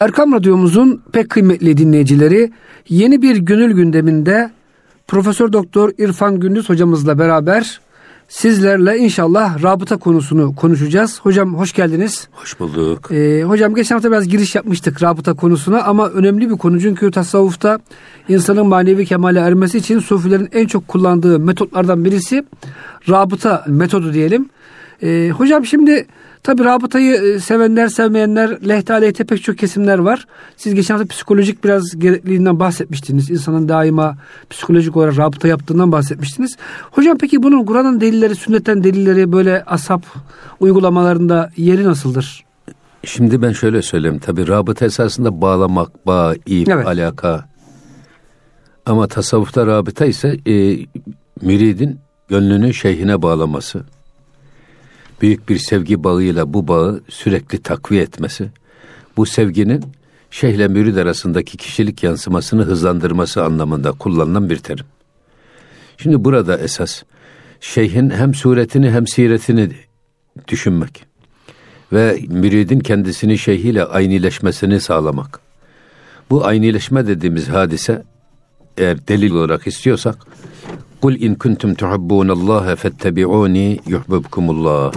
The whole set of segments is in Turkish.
Erkam Radyomuzun pek kıymetli dinleyicileri yeni bir gönül gündeminde Profesör Doktor İrfan Gündüz hocamızla beraber sizlerle inşallah rabıta konusunu konuşacağız. Hocam hoş geldiniz. Hoş bulduk. Ee, hocam geçen hafta biraz giriş yapmıştık rabıta konusuna ama önemli bir konu çünkü tasavvufta insanın manevi kemale ermesi için sufilerin en çok kullandığı metotlardan birisi rabıta metodu diyelim. Ee, hocam şimdi Tabi rabıtayı e, sevenler sevmeyenler lehte aleyhte pek çok kesimler var. Siz geçen hafta psikolojik biraz gerekliliğinden bahsetmiştiniz. İnsanın daima psikolojik olarak rabıta yaptığından bahsetmiştiniz. Hocam peki bunun Kur'an'ın delilleri, sünnetten delilleri böyle asap uygulamalarında yeri nasıldır? Şimdi ben şöyle söyleyeyim. Tabi rabıta esasında bağlamak, bağ, ip, evet. alaka. Ama tasavvufta rabıta ise e, müridin gönlünü şeyhine bağlaması büyük bir sevgi bağıyla bu bağı sürekli takviye etmesi, bu sevginin şeyhle mürid arasındaki kişilik yansımasını hızlandırması anlamında kullanılan bir terim. Şimdi burada esas şeyhin hem suretini hem siretini düşünmek ve müridin kendisini şeyhiyle aynileşmesini sağlamak. Bu aynileşme dediğimiz hadise eğer delil olarak istiyorsak Kul in kuntum tuhibbunallaha fettebi'uni yuhibbukumullah.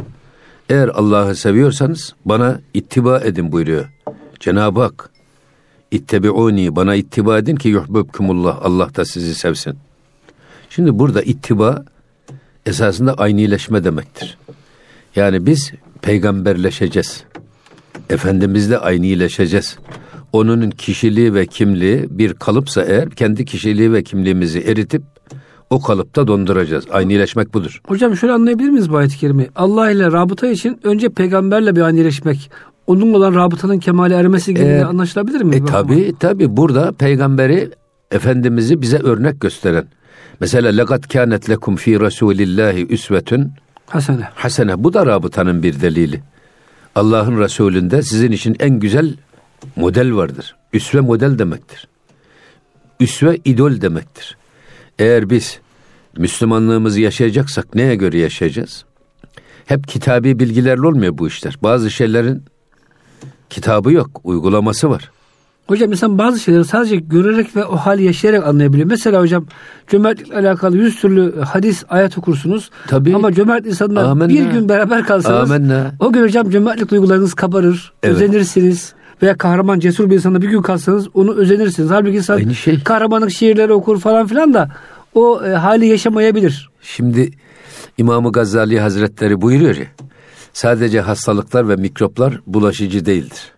Eğer Allah'ı seviyorsanız bana ittiba edin buyuruyor. Cenab-ı Hak ittebi'uni bana ittiba edin ki yuhibbukumullah Allah da sizi sevsin. Şimdi burada ittiba esasında aynileşme demektir. Yani biz peygamberleşeceğiz. Efendimizle aynileşeceğiz. Onun kişiliği ve kimliği bir kalıpsa eğer kendi kişiliği ve kimliğimizi eritip o kalıpta donduracağız. Aynileşmek budur. Hocam şöyle anlayabilir miyiz bu ayet-i kerime? Allah ile rabıta için önce peygamberle bir aynileşmek, onun olan rabıtanın kemale ermesi gibi ee, anlaşılabilir mi? E, tabi tabi burada peygamberi Efendimiz'i bize örnek gösteren. Mesela lekat kânet lekum fi rasulillahi üsvetün hasene. Hasene. Bu da rabıtanın bir delili. Allah'ın Resulü'nde sizin için en güzel model vardır. Üsve model demektir. Üsve idol demektir. Eğer biz Müslümanlığımızı yaşayacaksak neye göre yaşayacağız? Hep kitabi bilgilerle olmuyor bu işler. Bazı şeylerin kitabı yok, uygulaması var. Hocam insan bazı şeyleri sadece görerek ve o hali yaşayarak anlayabiliyor. Mesela hocam cömertlikle alakalı yüz türlü hadis, ayet okursunuz. Tabii. Ama cömert insanlar Amenna. bir gün beraber kalsanız Amenna. o gün hocam cömertlik duygularınız kabarır, evet. özenirsiniz veya kahraman cesur bir insana bir gün kalsanız onu özenirsiniz. Halbuki insan Aynı şey. kahramanlık şiirleri okur falan filan da o e, hali yaşamayabilir. Şimdi İmam-ı Gazali Hazretleri buyuruyor ya sadece hastalıklar ve mikroplar bulaşıcı değildir.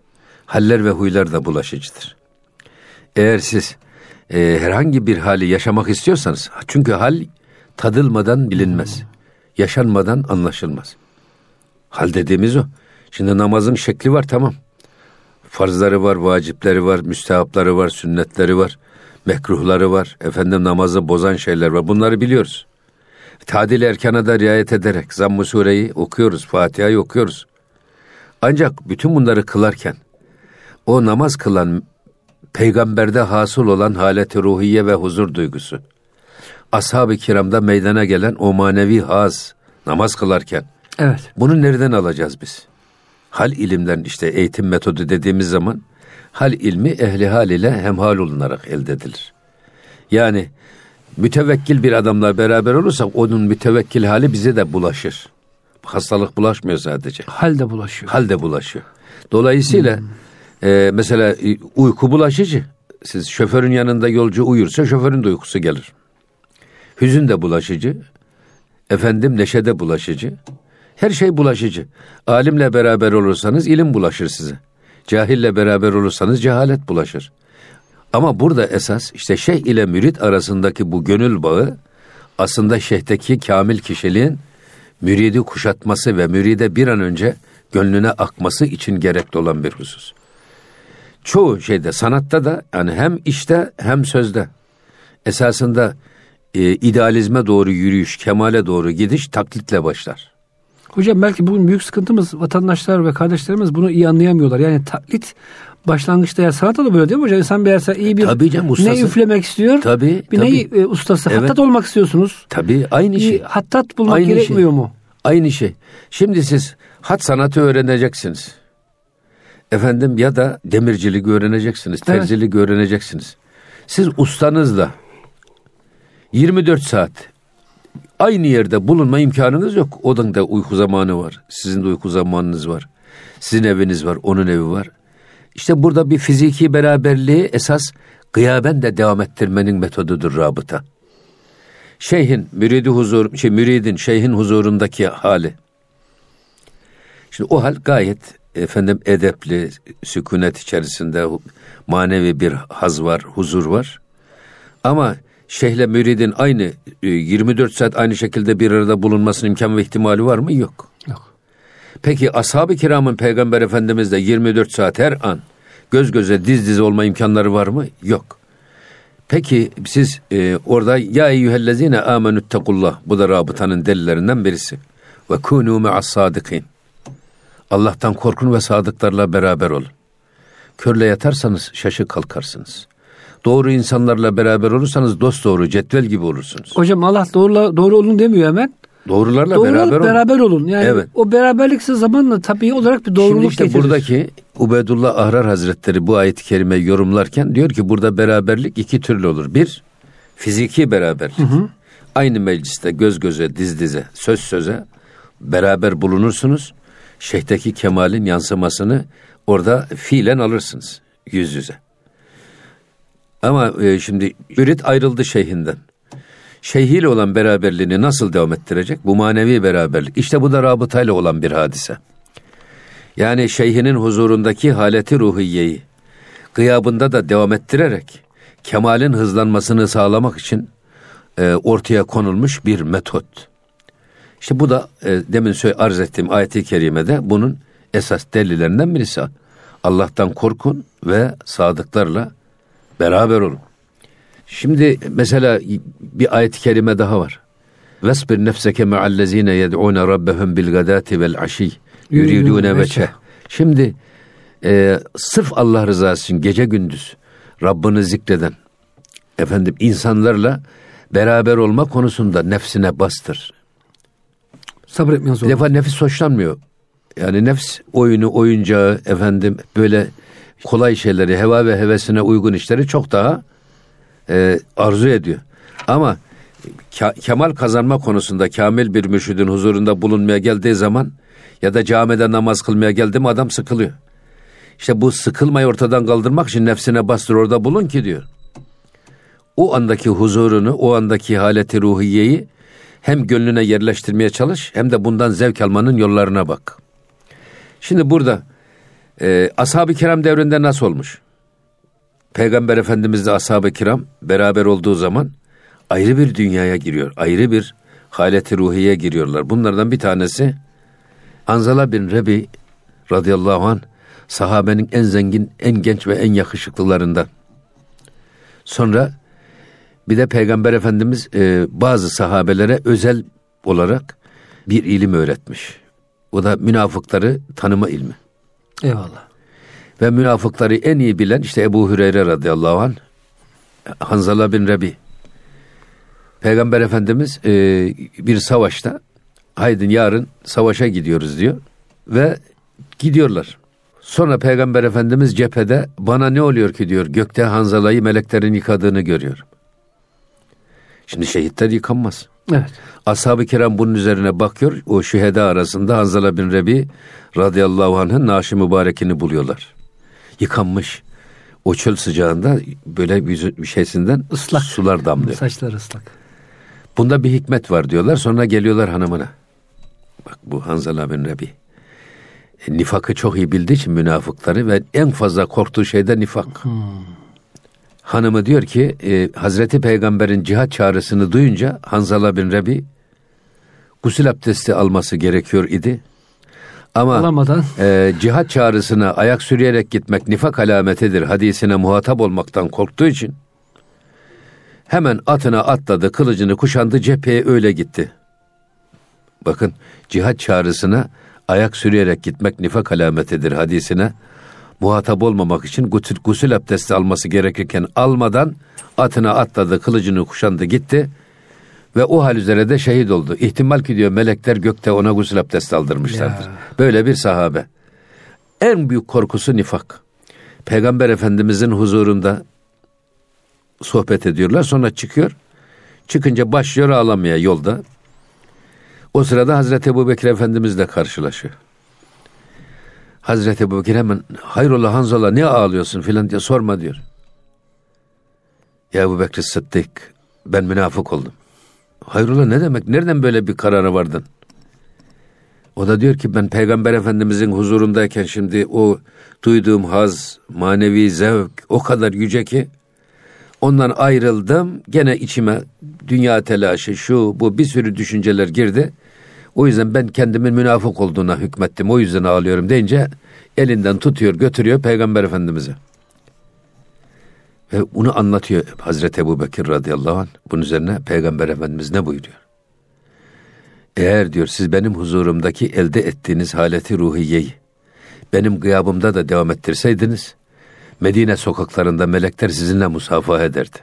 Haller ve huylar da bulaşıcıdır. Eğer siz e, herhangi bir hali yaşamak istiyorsanız çünkü hal tadılmadan bilinmez. Yaşanmadan anlaşılmaz. Hal dediğimiz o. Şimdi namazın şekli var tamam. Farzları var, vacipleri var, müstehapları var, sünnetleri var, mekruhları var. Efendim namazı bozan şeyler var. Bunları biliyoruz. Tadil erkana da riayet ederek Zamm-ı Sure'yi okuyoruz, Fatiha'yı okuyoruz. Ancak bütün bunları kılarken o namaz kılan peygamberde hasıl olan haleti ruhiye ve huzur duygusu. Ashab-ı kiramda meydana gelen o manevi haz namaz kılarken. Evet. Bunu nereden alacağız biz? Hal ilimlerin işte eğitim metodu dediğimiz zaman hal ilmi ehli hal ile hemhal olunarak elde edilir. Yani mütevekkil bir adamla beraber olursak onun mütevekkil hali bize de bulaşır. Hastalık bulaşmıyor sadece. Hal de bulaşıyor. Hal de bulaşıyor. Dolayısıyla hmm. e, mesela e, uyku bulaşıcı. Siz şoförün yanında yolcu uyursa şoförün de uykusu gelir. Hüzün de bulaşıcı. Efendim neşe de bulaşıcı. Her şey bulaşıcı. Alimle beraber olursanız ilim bulaşır size. Cahille beraber olursanız cehalet bulaşır. Ama burada esas işte şeyh ile mürit arasındaki bu gönül bağı aslında şeyhteki kamil kişiliğin müridi kuşatması ve müride bir an önce gönlüne akması için gerekli olan bir husus. Çoğu şeyde sanatta da yani hem işte hem sözde esasında e, idealizme doğru yürüyüş, kemale doğru gidiş taklitle başlar. Hocam belki bugün büyük sıkıntımız vatandaşlar ve kardeşlerimiz bunu iyi anlayamıyorlar. Yani taklit başlangıçta ya sanata da böyle değil mi hocam? İnsan bir yerse iyi bir Tabii canım, ustası. ne üflemek istiyor. Tabii. Bir tabii. neyi e, ustası. Evet. Hattat olmak istiyorsunuz. Tabii aynı şey. Hattat bulmak aynı gerekmiyor şey. mu? Aynı şey. Şimdi siz hat sanatı öğreneceksiniz. efendim ya da demircilik öğreneceksiniz, terzilik evet. öğreneceksiniz. Siz ustanızla 24 saat aynı yerde bulunma imkanınız yok. Onun da uyku zamanı var. Sizin de uyku zamanınız var. Sizin eviniz var, onun evi var. İşte burada bir fiziki beraberliği esas gıyaben de devam ettirmenin metodudur rabıta. Şeyhin, müridi huzur, şey, müridin şeyhin huzurundaki hali. Şimdi o hal gayet efendim edepli, sükunet içerisinde manevi bir haz var, huzur var. Ama şeyhle müridin aynı 24 e, saat aynı şekilde bir arada bulunmasının imkan ve ihtimali var mı? Yok. Yok. Peki ashab-ı kiramın peygamber efendimizle 24 saat her an göz göze diz diz olma imkanları var mı? Yok. Peki siz e, orada ya eyyühellezine amenüttekullah bu da rabıtanın delillerinden birisi. Ve kunu me'as sadikin. Allah'tan korkun ve sadıklarla beraber olun. Körle yatarsanız şaşı kalkarsınız. Doğru insanlarla beraber olursanız dost doğru cetvel gibi olursunuz. Hocam Allah doğru, doğru olun demiyor hemen. Doğrularla Doğru beraber olun. beraber olun. Yani evet. o beraberlik zamanla tabii olarak bir doğruluk Şimdi işte getirir. buradaki Ubedullah Ahrar Hazretleri bu ayet-i kerime yorumlarken diyor ki burada beraberlik iki türlü olur. Bir, fiziki beraberlik. Hı hı. Aynı mecliste göz göze, diz dize, söz söze beraber bulunursunuz. Şeyhteki kemalin yansımasını orada fiilen alırsınız yüz yüze. Ama e, şimdi mürit ayrıldı şeyhinden şeyhiyle olan beraberliğini nasıl devam ettirecek? Bu manevi beraberlik. İşte bu da rabıtayla olan bir hadise. Yani şeyhinin huzurundaki haleti ruhiyeyi gıyabında da devam ettirerek kemalin hızlanmasını sağlamak için e, ortaya konulmuş bir metot. İşte bu da e, demin arz ettiğim ayeti kerimede bunun esas delillerinden birisi. Allah'tan korkun ve sadıklarla beraber olun. Şimdi mesela bir ayet-i kerime daha var. Vesbir nefseke me'allezine yed'une rabbehum bil gadati vel aşi yuridune veçe. Şimdi e, sırf Allah rızası için gece gündüz Rabbini zikreden efendim insanlarla beraber olma konusunda nefsine bastır. Sabretmiyor zor. Defa nefis hoşlanmıyor. Yani nefs oyunu, oyuncağı efendim böyle kolay şeyleri, heva ve hevesine uygun işleri çok daha e, arzu ediyor. Ama kemal kazanma konusunda kamil bir mürşidin huzurunda bulunmaya geldiği zaman ya da camide namaz kılmaya geldi mi adam sıkılıyor. İşte bu sıkılmayı ortadan kaldırmak için nefsine bastır orada bulun ki diyor. O andaki huzurunu, o andaki haleti ruhiyeyi hem gönlüne yerleştirmeye çalış hem de bundan zevk almanın yollarına bak. Şimdi burada e, ashab-ı kiram devrinde nasıl olmuş? Peygamber Efendimizle ashab-ı kiram beraber olduğu zaman ayrı bir dünyaya giriyor. Ayrı bir haleti ruhiye giriyorlar. Bunlardan bir tanesi Anzala bin Rebi radıyallahu an sahabenin en zengin, en genç ve en yakışıklılarından. Sonra bir de Peygamber Efendimiz e, bazı sahabelere özel olarak bir ilim öğretmiş. O da münafıkları tanıma ilmi. Eyvallah. Ve münafıkları en iyi bilen işte Ebu Hüreyre radıyallahu anh, Hanzala bin Rebi. Peygamber Efendimiz e, bir savaşta haydin yarın savaşa gidiyoruz diyor ve gidiyorlar. Sonra Peygamber Efendimiz cephede bana ne oluyor ki diyor gökte Hanzala'yı meleklerin yıkadığını görüyorum. Şimdi şehitler yıkanmaz. Evet. Ashab-ı kiram bunun üzerine bakıyor. O şüheda arasında Hanzala bin Rebi radıyallahu anh'ın naşı mübarekini buluyorlar yıkanmış. O çöl sıcağında böyle yüzü şeysinden ıslak sular damlıyor. Saçlar ıslak. Bunda bir hikmet var diyorlar. Sonra geliyorlar hanımına. Bak bu Hanzala bin Rebi. E, nifakı çok iyi bildiği için münafıkları ve en fazla korktuğu şey de nifak. Hmm. Hanımı diyor ki e, Hazreti Peygamber'in cihat çağrısını duyunca Hanzala bin Rebi gusül abdesti alması gerekiyor idi. Ama Alamadan. E, cihat çağrısına ayak sürüyerek gitmek nifak alametidir hadisine muhatap olmaktan korktuğu için hemen atına atladı, kılıcını kuşandı, cepheye öyle gitti. Bakın cihat çağrısına ayak sürüyerek gitmek nifak alametidir hadisine muhatap olmamak için gusül, gusül abdesti alması gerekirken almadan atına atladı, kılıcını kuşandı, gitti. Ve o hal üzere de şehit oldu. İhtimal ki diyor melekler gökte ona gusül abdesti aldırmışlardır. Ya. Böyle bir sahabe. en büyük korkusu nifak. Peygamber Efendimizin huzurunda sohbet ediyorlar. Sonra çıkıyor. Çıkınca başlıyor ağlamaya yolda. O sırada Hazreti Ebu Bekir Efendimizle karşılaşıyor. Hazreti Ebu hemen hayrola Hanzola ne ağlıyorsun filan diye sorma diyor. Ya Ebu Bekir Sıddık ben münafık oldum. Hayrola ne demek? Nereden böyle bir karara vardın? O da diyor ki ben Peygamber Efendimizin huzurundayken şimdi o duyduğum haz, manevi zevk o kadar yüce ki ondan ayrıldım. Gene içime dünya telaşı şu bu bir sürü düşünceler girdi. O yüzden ben kendimin münafık olduğuna hükmettim. O yüzden ağlıyorum deyince elinden tutuyor götürüyor Peygamber Efendimiz'e. Ve bunu anlatıyor Hazreti Ebu Bekir radıyallahu anh. Bunun üzerine Peygamber Efendimiz ne buyuruyor? Eğer diyor siz benim huzurumdaki elde ettiğiniz haleti ruhiyeyi benim gıyabımda da devam ettirseydiniz Medine sokaklarında melekler sizinle musafaha ederdi.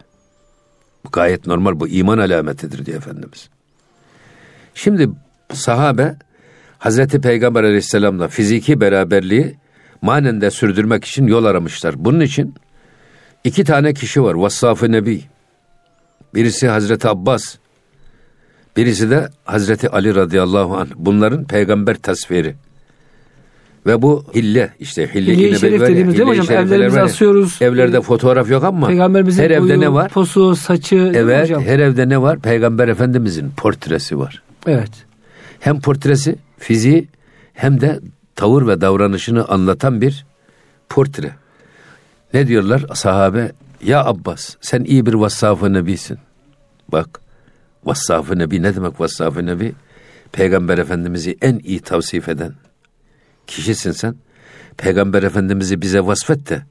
Bu gayet normal bu iman alametidir diyor Efendimiz. Şimdi sahabe Hazreti Peygamber aleyhisselamla fiziki beraberliği manen de sürdürmek için yol aramışlar. Bunun için iki tane kişi var. Vassaf-ı Nebi. Birisi Hazreti Abbas. Birisi de Hazreti Ali radıyallahu anh. Bunların peygamber tasviri. Ve bu hille işte hille Hilye-i Şerif dediğimiz değil mi hocam? Evlerimizi asıyoruz. Evlerde fotoğraf yok ama Peygamberimizin her evde ne var? Posu, saçı. Evet hocam? her evde ne var? Peygamber Efendimizin portresi var. Evet. Hem portresi, fiziği hem de tavır ve davranışını anlatan bir portre. Ne diyorlar sahabe? Ya Abbas sen iyi bir vassaf-ı nebisin. Bak vassaf-ı nebi ne demek vassaf-ı nebi? Peygamber Efendimiz'i en iyi tavsif eden kişisin sen. Peygamber Efendimiz'i bize vasfet de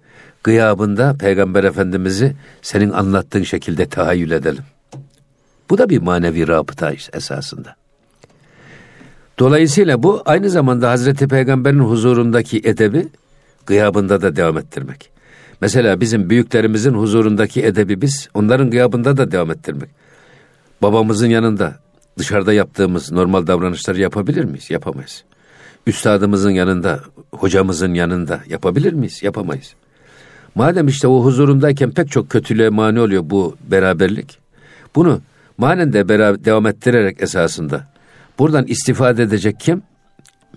gıyabında Peygamber Efendimiz'i senin anlattığın şekilde tahayyül edelim. Bu da bir manevi rabıta esasında. Dolayısıyla bu aynı zamanda Hazreti Peygamber'in huzurundaki edebi gıyabında da devam ettirmek. Mesela bizim büyüklerimizin huzurundaki edebi biz onların gıyabında da devam ettirmek. Babamızın yanında dışarıda yaptığımız normal davranışları yapabilir miyiz? Yapamayız. Üstadımızın yanında, hocamızın yanında yapabilir miyiz? Yapamayız. Madem işte o huzurundayken pek çok kötülüğe mani oluyor bu beraberlik. Bunu manen de beraber, devam ettirerek esasında buradan istifade edecek kim?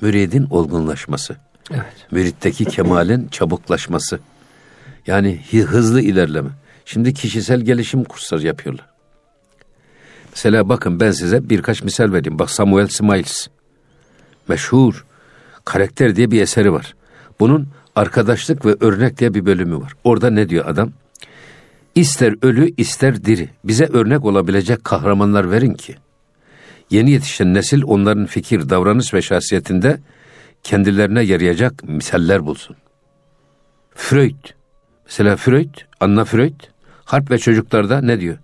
Müridin olgunlaşması. Evet. Müritteki kemalin çabuklaşması. Yani hızlı ilerleme. Şimdi kişisel gelişim kursları yapıyorlar. Mesela bakın ben size birkaç misal vereyim. Bak Samuel Smiles. Meşhur. Karakter diye bir eseri var. Bunun arkadaşlık ve örnek diye bir bölümü var. Orada ne diyor adam? İster ölü ister diri bize örnek olabilecek kahramanlar verin ki yeni yetişen nesil onların fikir, davranış ve şahsiyetinde kendilerine yarayacak misaller bulsun. Freud, mesela Freud, Anna Freud, Harp ve Çocuklar'da ne diyor?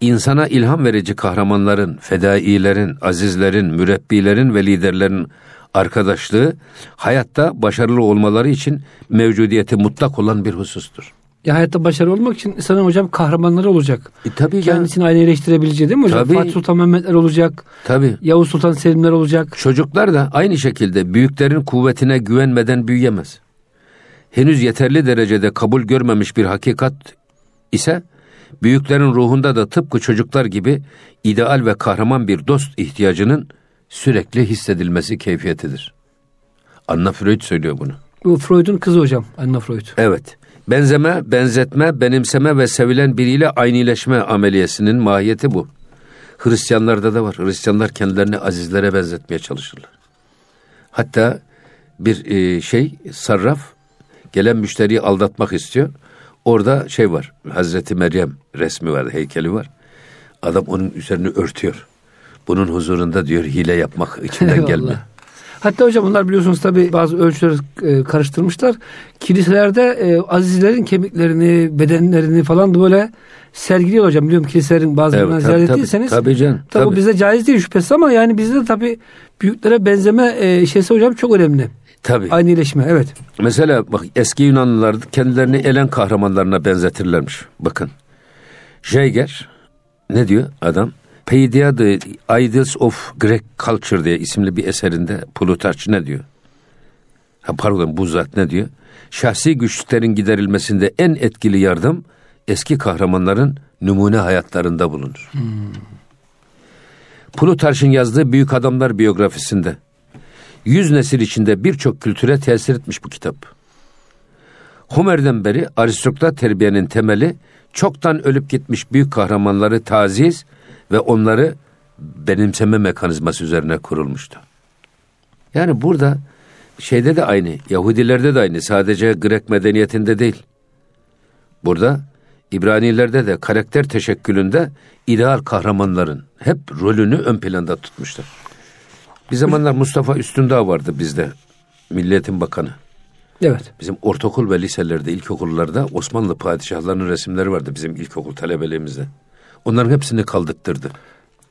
İnsana ilham verici kahramanların, fedailerin, azizlerin, mürebbilerin ve liderlerin arkadaşlığı hayatta başarılı olmaları için mevcudiyeti mutlak olan bir husustur. Ya hayatta başarılı olmak için sanırım hocam kahramanları olacak. E, tabii Kendisini aynı eleştirebileceği değil mi hocam? Tabii. Fatih Sultan Mehmetler olacak. Tabii. Yavuz Sultan Selimler olacak. Çocuklar da aynı şekilde büyüklerin kuvvetine güvenmeden büyüyemez. Henüz yeterli derecede kabul görmemiş bir hakikat ise büyüklerin ruhunda da tıpkı çocuklar gibi ideal ve kahraman bir dost ihtiyacının sürekli hissedilmesi keyfiyetidir. Anna Freud söylüyor bunu. Bu Freud'un kızı hocam. Anna Freud. Evet. Benzeme, benzetme, benimseme ve sevilen biriyle aynileşme ameliyesinin mahiyeti bu. Hristiyanlarda da var. Hristiyanlar kendilerini azizlere benzetmeye çalışırlar. Hatta bir e, şey sarraf gelen müşteriyi aldatmak istiyor. Orada şey var. Hazreti Meryem resmi var, heykeli var. Adam onun üzerini örtüyor. Bunun huzurunda diyor hile yapmak içinden gelme. Hatta hocam bunlar biliyorsunuz tabi bazı ölçüleri e, karıştırmışlar. Kiliselerde e, azizlerin kemiklerini, bedenlerini falan da böyle sergiliyor hocam. Biliyorum kiliselerin bazılarına Evet, ziyaret tabii, ettiyseniz. tabii canım, Tabii, tabii. bize caiz değil şüphesiz ama yani bizde de tabi büyüklere benzeme e, şeysi hocam çok önemli. Tabii. Aynı iyileşme evet. Mesela bak eski Yunanlılar kendilerini elen kahramanlarına benzetirlermiş. Bakın. Jaeger ne diyor adam? Paideia Ideals of Greek Culture diye isimli bir eserinde Plutarch ne diyor? Ha, pardon bu zat ne diyor? Şahsi güçlüklerin giderilmesinde en etkili yardım eski kahramanların numune hayatlarında bulunur. Hmm. Plutarch'ın yazdığı Büyük Adamlar biyografisinde yüz nesil içinde birçok kültüre tesir etmiş bu kitap. Homer'den beri aristokrat terbiyenin temeli çoktan ölüp gitmiş büyük kahramanları taziz ve onları benimseme mekanizması üzerine kurulmuştu. Yani burada şeyde de aynı, Yahudilerde de aynı, sadece Grek medeniyetinde değil. Burada İbranilerde de karakter teşekkülünde ideal kahramanların hep rolünü ön planda tutmuşlar. Bir zamanlar Mustafa Üstündağ vardı bizde, Milliyetin Bakanı. Evet. Bizim ortaokul ve liselerde, ilkokullarda Osmanlı padişahlarının resimleri vardı bizim ilkokul talebeliğimizde. Onların hepsini kaldırttırdı.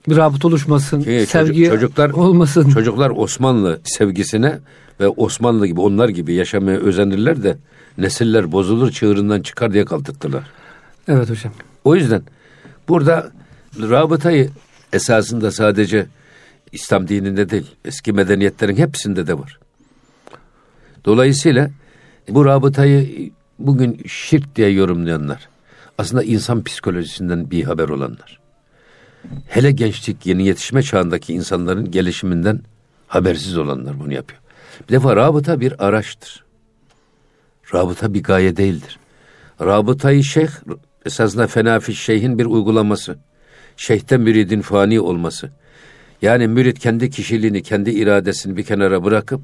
Bir rabıt oluşmasın, Çünkü sevgi çocuklar, olmasın. Çocuklar Osmanlı sevgisine ve Osmanlı gibi onlar gibi yaşamaya özenirler de nesiller bozulur çığırından çıkar diye kaldırttılar. Evet hocam. O yüzden burada rabıtayı esasında sadece İslam dininde değil, eski medeniyetlerin hepsinde de var. Dolayısıyla bu rabıtayı bugün şirk diye yorumlayanlar aslında insan psikolojisinden bir haber olanlar. Hele gençlik, yeni yetişme çağındaki insanların gelişiminden habersiz olanlar bunu yapıyor. Bir defa rabıta bir araçtır. Rabıta bir gaye değildir. Rabıtayı şeyh esasında fenafi şeyhin bir uygulaması. Şeyhte müridin fani olması. Yani mürid kendi kişiliğini, kendi iradesini bir kenara bırakıp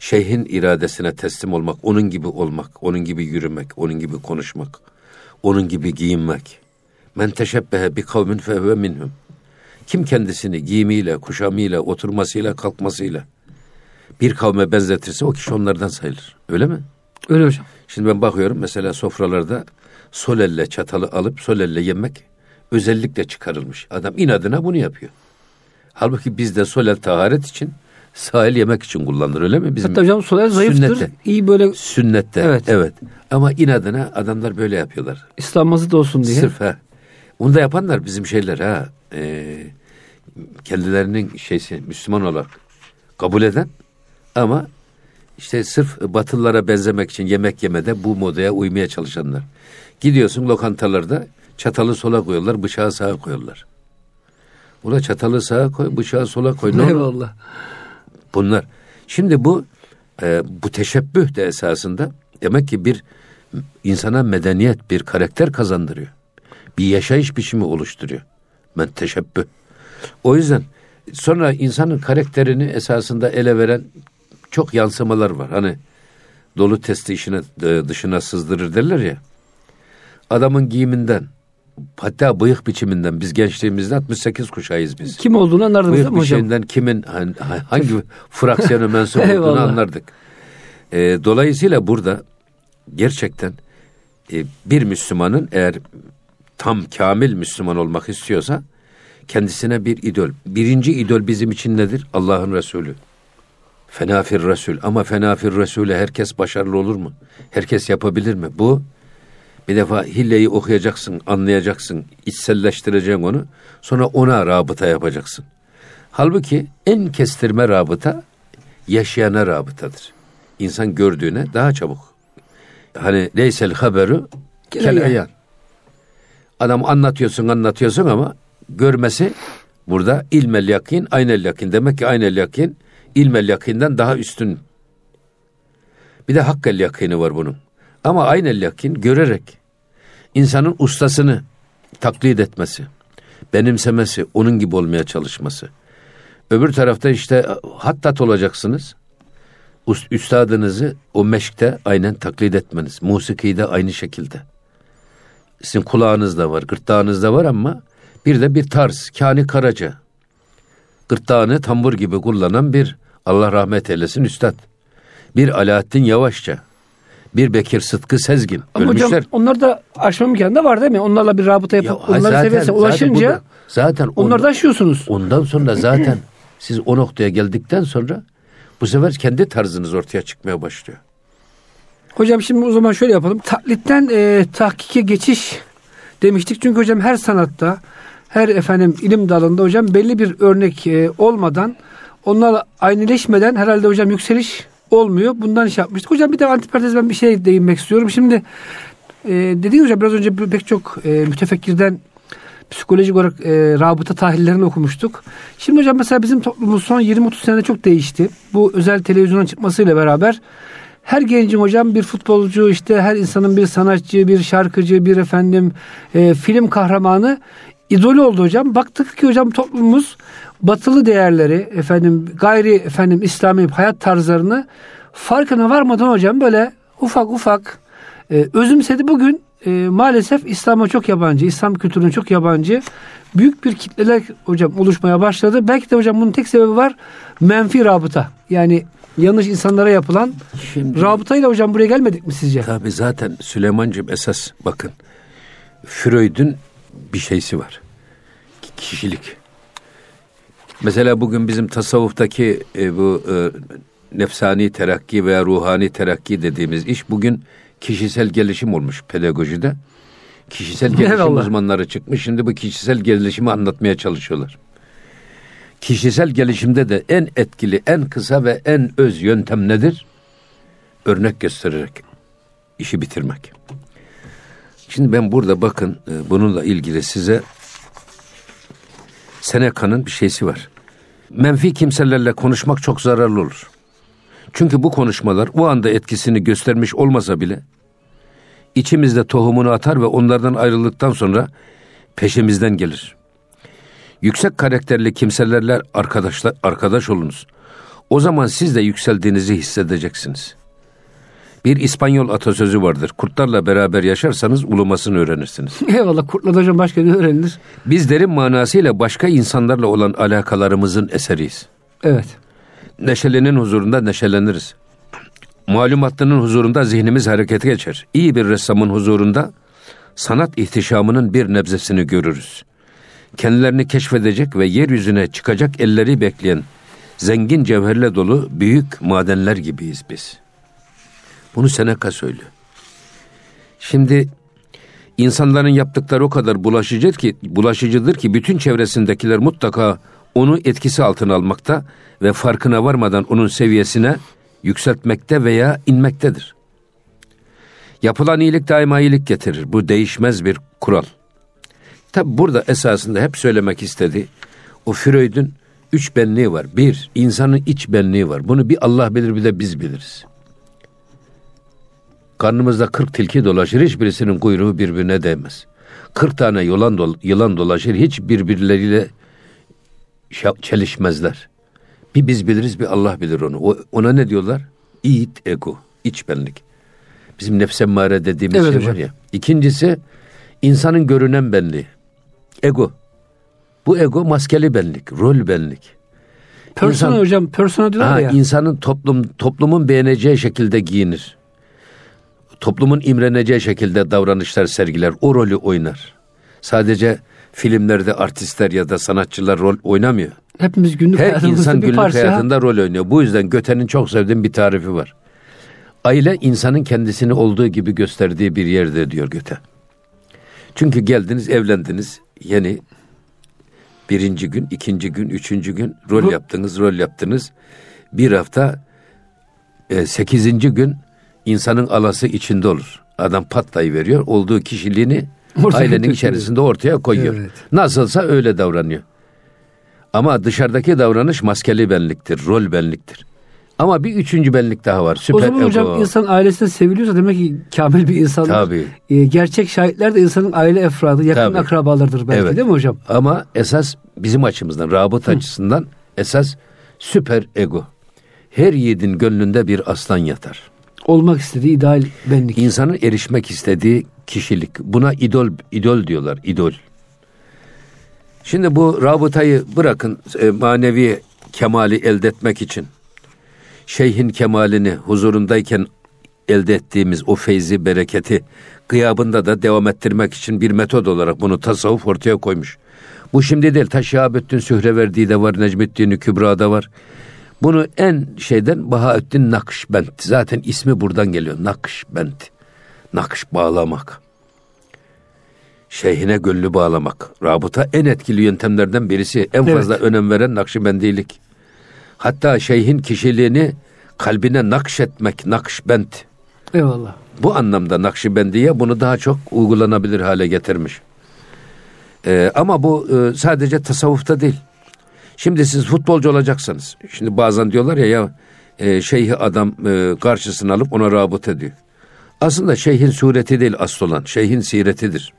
şeyhin iradesine teslim olmak, onun gibi olmak, onun gibi yürümek, onun gibi konuşmak, onun gibi giyinmek. Men teşebbehe bi kavmin fehve minhum. Kim kendisini giyimiyle, kuşamıyla, oturmasıyla, kalkmasıyla bir kavme benzetirse o kişi onlardan sayılır. Öyle mi? Öyle hocam. Şimdi ben bakıyorum mesela sofralarda sol elle çatalı alıp sol elle yemek özellikle çıkarılmış. Adam inadına bunu yapıyor. Halbuki bizde sol el taharet için sağ el yemek için kullanılır öyle mi? Bizim Hatta hocam sol el zayıftır. Sünnette. İyi böyle. Sünnette. Evet. evet. Ama inadına adamlar böyle yapıyorlar. İslam da olsun diye. Sırf ha. Onu da yapanlar bizim şeyler ha. Ee, kendilerinin şeysi Müslüman olarak kabul eden ama işte sırf Batılılara benzemek için yemek yemede bu modaya uymaya çalışanlar. Gidiyorsun lokantalarda çatalı sola koyuyorlar, bıçağı sağa koyuyorlar. Ula çatalı sağa koy, bıçağı sola koy. Ne Eyvallah. Bunlar. Şimdi bu e, bu teşebbüh de esasında demek ki bir insana medeniyet, bir karakter kazandırıyor. Bir yaşayış biçimi oluşturuyor. Ben teşebbüh. O yüzden sonra insanın karakterini esasında ele veren çok yansımalar var. Hani dolu testi işine dışına sızdırır derler ya. Adamın giyiminden, hatta bıyık biçiminden biz gençliğimizde 68 kuşağıyız biz. Kim olduğunu anlardınız bıyık değil mi hocam? Bıyık kimin hangi fraksiyona mensup olduğunu anlardık. E, dolayısıyla burada gerçekten e, bir Müslümanın eğer tam kamil Müslüman olmak istiyorsa kendisine bir idol. Birinci idol bizim için nedir? Allah'ın Resulü. Fenafir Resul. Ama fenafir Resul'e herkes başarılı olur mu? Herkes yapabilir mi? Bu bir defa hilleyi okuyacaksın, anlayacaksın, içselleştireceksin onu. Sonra ona rabıta yapacaksın. Halbuki en kestirme rabıta yaşayana rabıtadır. İnsan gördüğüne daha çabuk. Hani leysel haberu kel Adam anlatıyorsun anlatıyorsun ama görmesi burada ilmel yakin, aynel yakin. Demek ki aynel yakin ilmel yakinden daha üstün. Bir de hakkel yakini var bunun. Ama aynel yakin görerek insanın ustasını taklit etmesi, benimsemesi, onun gibi olmaya çalışması. Öbür tarafta işte hattat olacaksınız. Üstadınızı o meşkte aynen taklit etmeniz. Musikiyi de aynı şekilde. Sizin kulağınızda var, gırtlağınızda var ama bir de bir tarz, Kani Karaca. Gırtlağını tambur gibi kullanan bir Allah rahmet eylesin üstad. Bir Alaaddin Yavaşça bir Bekir Sıtkı Sezgin. Ama ölmüşler. hocam onlar da aşma imkanı da var değil mi? Onlarla bir rabıta yapıp ya, onların zaten, seviyesine ulaşınca zaten, zaten onları da aşıyorsunuz. Ondan sonra zaten siz o noktaya geldikten sonra bu sefer kendi tarzınız ortaya çıkmaya başlıyor. Hocam şimdi o zaman şöyle yapalım. Taklitten e, tahkike geçiş demiştik. Çünkü hocam her sanatta, her efendim ilim dalında hocam belli bir örnek e, olmadan onlarla aynıleşmeden herhalde hocam yükseliş olmuyor. Bundan iş yapmıştık. Hocam bir de antiparantez ben bir şey değinmek istiyorum. Şimdi e, dediğim hocam biraz önce pek çok e, mütefekkirden psikolojik olarak e, rabıta tahlillerini okumuştuk. Şimdi hocam mesela bizim toplumumuz son 20-30 senede çok değişti. Bu özel televizyonun çıkmasıyla beraber her gencin hocam bir futbolcu işte her insanın bir sanatçı, bir şarkıcı, bir efendim e, film kahramanı idolü oldu hocam. Baktık ki hocam toplumumuz batılı değerleri efendim gayri efendim İslami hayat tarzlarını farkına varmadan hocam böyle ufak ufak e, özümsedi. Bugün e, maalesef İslam'a çok yabancı, İslam kültürüne çok yabancı büyük bir kitleler hocam oluşmaya başladı. Belki de hocam bunun tek sebebi var menfi rabıta. Yani yanlış insanlara yapılan Şimdi, rabıtayla hocam buraya gelmedik mi sizce? Tabi zaten Süleyman'cığım esas bakın Freud'un bir şeysi var. Kişilik. Mesela bugün bizim tasavvuftaki e, bu e, nefsani terakki veya ruhani terakki dediğimiz iş bugün kişisel gelişim olmuş pedagojide. Kişisel gelişim Eyvallah. uzmanları çıkmış. Şimdi bu kişisel gelişimi anlatmaya çalışıyorlar. Kişisel gelişimde de en etkili, en kısa ve en öz yöntem nedir? Örnek göstererek işi bitirmek. Şimdi ben burada bakın e, bununla ilgili size Seneca'nın bir şeysi var. Menfi kimselerle konuşmak çok zararlı olur. Çünkü bu konuşmalar o anda etkisini göstermiş olmasa bile içimizde tohumunu atar ve onlardan ayrıldıktan sonra peşimizden gelir. Yüksek karakterli kimselerle arkadaşlar arkadaş olunuz. O zaman siz de yükseldiğinizi hissedeceksiniz. Bir İspanyol atasözü vardır. Kurtlarla beraber yaşarsanız ulumasını öğrenirsiniz. Eyvallah kurtlar hocam başka ne öğrenilir? Biz derin manasıyla başka insanlarla olan alakalarımızın eseriyiz. Evet. Neşelenin huzurunda neşeleniriz. Malumatlının huzurunda zihnimiz harekete geçer. İyi bir ressamın huzurunda sanat ihtişamının bir nebzesini görürüz. Kendilerini keşfedecek ve yeryüzüne çıkacak elleri bekleyen zengin cevherle dolu büyük madenler gibiyiz biz.'' Bunu Seneca söylüyor. Şimdi insanların yaptıkları o kadar bulaşıcıdır ki, bulaşıcıdır ki bütün çevresindekiler mutlaka onu etkisi altına almakta ve farkına varmadan onun seviyesine yükseltmekte veya inmektedir. Yapılan iyilik daima iyilik getirir. Bu değişmez bir kural. Tabi burada esasında hep söylemek istediği o Freud'un üç benliği var. Bir, insanın iç benliği var. Bunu bir Allah bilir bir de biz biliriz. Karnımızda kırk tilki dolaşır, hiçbirisinin kuyruğu birbirine değmez. Kırk tane yılan, dol yılan dolaşır, hiç birbirleriyle çelişmezler. Bir biz biliriz, bir Allah bilir onu. O, ona ne diyorlar? İt, ego, iç benlik. Bizim nefse mare dediğimiz evet, şey hocam. var ya. İkincisi, insanın görünen benliği. Ego. Bu ego maskeli benlik, rol benlik. Persona İnsan, hocam, persona diyorlar ha, ya. İnsanın toplum, toplumun beğeneceği şekilde giyinir toplumun imreneceği şekilde davranışlar sergiler, o rolü oynar. Sadece filmlerde artistler ya da sanatçılar rol oynamıyor. Hepimiz günlük Her insan günlük parça. hayatında rol oynuyor. Bu yüzden Göte'nin çok sevdiğim bir tarifi var. Aile insanın kendisini olduğu gibi gösterdiği bir yerde diyor Göte. Çünkü geldiniz, evlendiniz. Yeni birinci gün, ikinci gün, üçüncü gün rol Bu... yaptınız, rol yaptınız. Bir hafta, e, sekizinci gün insanın alası içinde olur. Adam patlayı veriyor. Olduğu kişiliğini Ortaya ailenin tutuyor. içerisinde ortaya koyuyor. Evet. Nasılsa öyle davranıyor. Ama dışarıdaki davranış maskeli benliktir, rol benliktir. Ama bir üçüncü benlik daha var. Süper o zaman hocam ego. insan ailesinde seviliyorsa demek ki kamil bir insan. Tabii. Ee, gerçek şahitler de insanın aile efradı, yakın Tabii. akrabalardır belki evet. değil mi hocam? Ama esas bizim açımızdan, rabıt Hı. açısından esas süper ego. Her yiğidin gönlünde bir aslan yatar olmak istediği ideal benlik. İnsanın erişmek istediği kişilik. Buna idol idol diyorlar. idol. Şimdi bu rabıtayı bırakın e, manevi kemali elde etmek için. Şeyhin kemalini huzurundayken elde ettiğimiz o feyzi, bereketi gıyabında da devam ettirmek için bir metod olarak bunu tasavvuf ortaya koymuş. Bu şimdi değil. Ta Şihabettin Sühreverdi de var, Necmettin Kübra'da var. Bunu en şeyden Bahaüddin Nakşbend. Zaten ismi buradan geliyor. Nakşbend. Nakş bağlamak. Şeyhine gönlü bağlamak. Rabıta en etkili yöntemlerden birisi. En fazla evet. önem veren Nakşibendilik. Hatta şeyhin kişiliğini kalbine nakşetmek, nakşbend. Eyvallah. Bu anlamda Nakşibendiye bunu daha çok uygulanabilir hale getirmiş. Ee, ama bu e, sadece tasavvufta değil. Şimdi siz futbolcu olacaksınız. Şimdi bazen diyorlar ya ya e, şeyhi adam e, karşısına alıp ona rabıt ediyor. Aslında şeyhin sureti değil asıl olan. Şeyhin siretidir.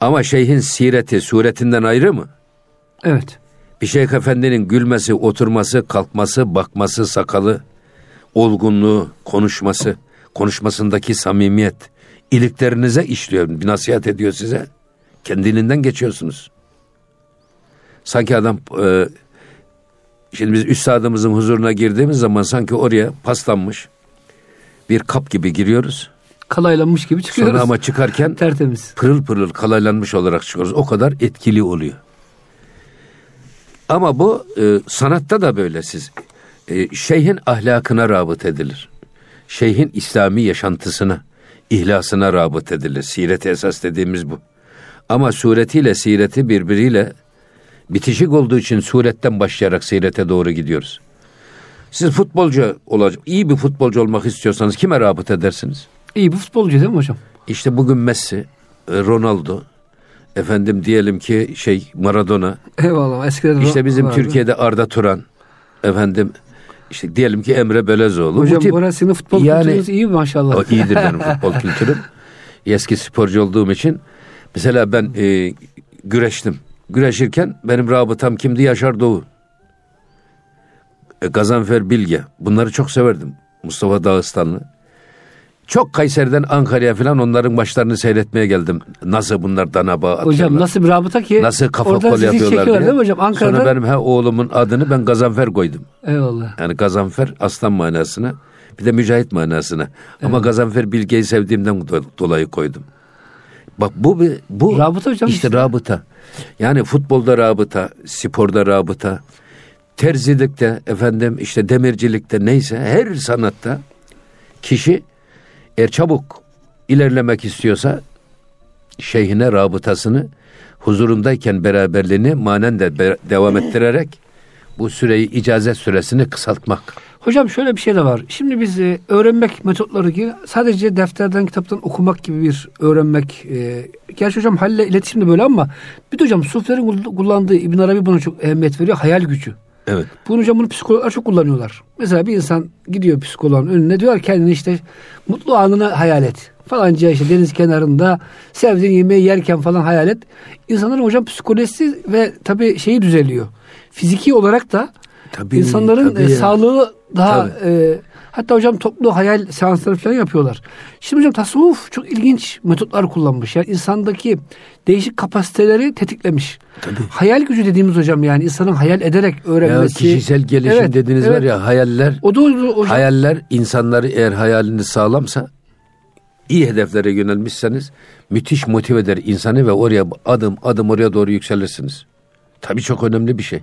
Ama şeyhin sireti suretinden ayrı mı? Evet. Bir şeyh efendinin gülmesi, oturması, kalkması, bakması, sakalı, olgunluğu, konuşması, konuşmasındaki samimiyet, iliklerinize işliyor, bir nasihat ediyor size. Kendiliğinden geçiyorsunuz. Sanki adam e, şimdi biz üstadımızın huzuruna girdiğimiz zaman sanki oraya paslanmış bir kap gibi giriyoruz. Kalaylanmış gibi çıkıyoruz. Sonra ama çıkarken tertemiz. Pırıl pırıl kalaylanmış olarak çıkıyoruz. O kadar etkili oluyor. Ama bu e, sanatta da böyle siz. E, şeyhin ahlakına rabıt edilir. Şeyhin İslami yaşantısına, ihlasına rabıt edilir. Siret esas dediğimiz bu. Ama suretiyle sireti birbiriyle bitişik olduğu için suretten başlayarak sirete doğru gidiyoruz. Siz futbolcu olacak, iyi bir futbolcu olmak istiyorsanız kime rabıt edersiniz? İyi bir futbolcu değil mi hocam? İşte bugün Messi, e, Ronaldo, efendim diyelim ki şey Maradona. Eyvallah eskiden İşte bizim vardı. Türkiye'de Arda Turan, efendim işte diyelim ki Emre Belezoğlu. Hocam Bu tip, burası senin futbol yani- kültürünüz iyi maşallah. o iyidir benim futbol kültürüm. Eski sporcu olduğum için. Mesela ben e, güreştim. Güreşirken benim rabıtam kimdi? Yaşar Doğu. E, Gazanfer Bilge. Bunları çok severdim. Mustafa Dağıstanlı. Çok Kayseri'den Ankara'ya falan onların maçlarını seyretmeye geldim. Nasıl bunlar dana bağı atıyorlar. Hocam nasıl bir rabıta ki? Nasıl kafa kol yapıyorlar çekiyorlar diye. değil mi hocam? Ankara'da. Sonra benim he, oğlumun adını ben Gazanfer koydum. Eyvallah. Yani Gazanfer aslan manasına bir de mücahit manasına. Ama Gazanfer Bilge'yi sevdiğimden do- dolayı koydum. Bak bu bir bu Rabıta hocam işte, işte. rabıta. Yani futbolda rabıta, sporda rabıta, terzilikte efendim işte demircilikte neyse her sanatta kişi eğer çabuk ilerlemek istiyorsa şeyhine rabıtasını huzurundayken beraberliğini manen de devam ettirerek bu süreyi icazet süresini kısaltmak. Hocam şöyle bir şey de var. Şimdi biz e, öğrenmek metotları gibi sadece defterden kitaptan okumak gibi bir öğrenmek. E, gerçi hocam halle iletişim de böyle ama bir de hocam Sufilerin kul- kullandığı İbn Arabi buna çok ehemmiyet veriyor. Hayal gücü. Evet. Bunu hocam bunu psikologlar çok kullanıyorlar. Mesela bir insan gidiyor psikoloğun önüne diyor kendini işte mutlu anını hayal et. Falanca işte deniz kenarında sevdiğin yemeği yerken falan hayal et. İnsanların hocam psikolojisi ve tabii şeyi düzeliyor. Fiziki olarak da Tabii, insanların tabii e, ya. sağlığı daha Tabii. e, hatta hocam toplu hayal seansları falan yapıyorlar. Şimdi hocam tasavvuf çok ilginç metotlar kullanmış. Yani insandaki değişik kapasiteleri tetiklemiş. Hayal gücü dediğimiz hocam yani insanın hayal ederek Ya öğrenmesi. kişisel gelişim Evet, dediğiniz evet. var ya hayaller. O da hocam. Hayaller insanları eğer hayaliniz sağlamsa iyi hedeflere yönelmişseniz müthiş motive eder insanı ve oraya adım adım oraya doğru yükselirsiniz. Tabii çok önemli bir şey.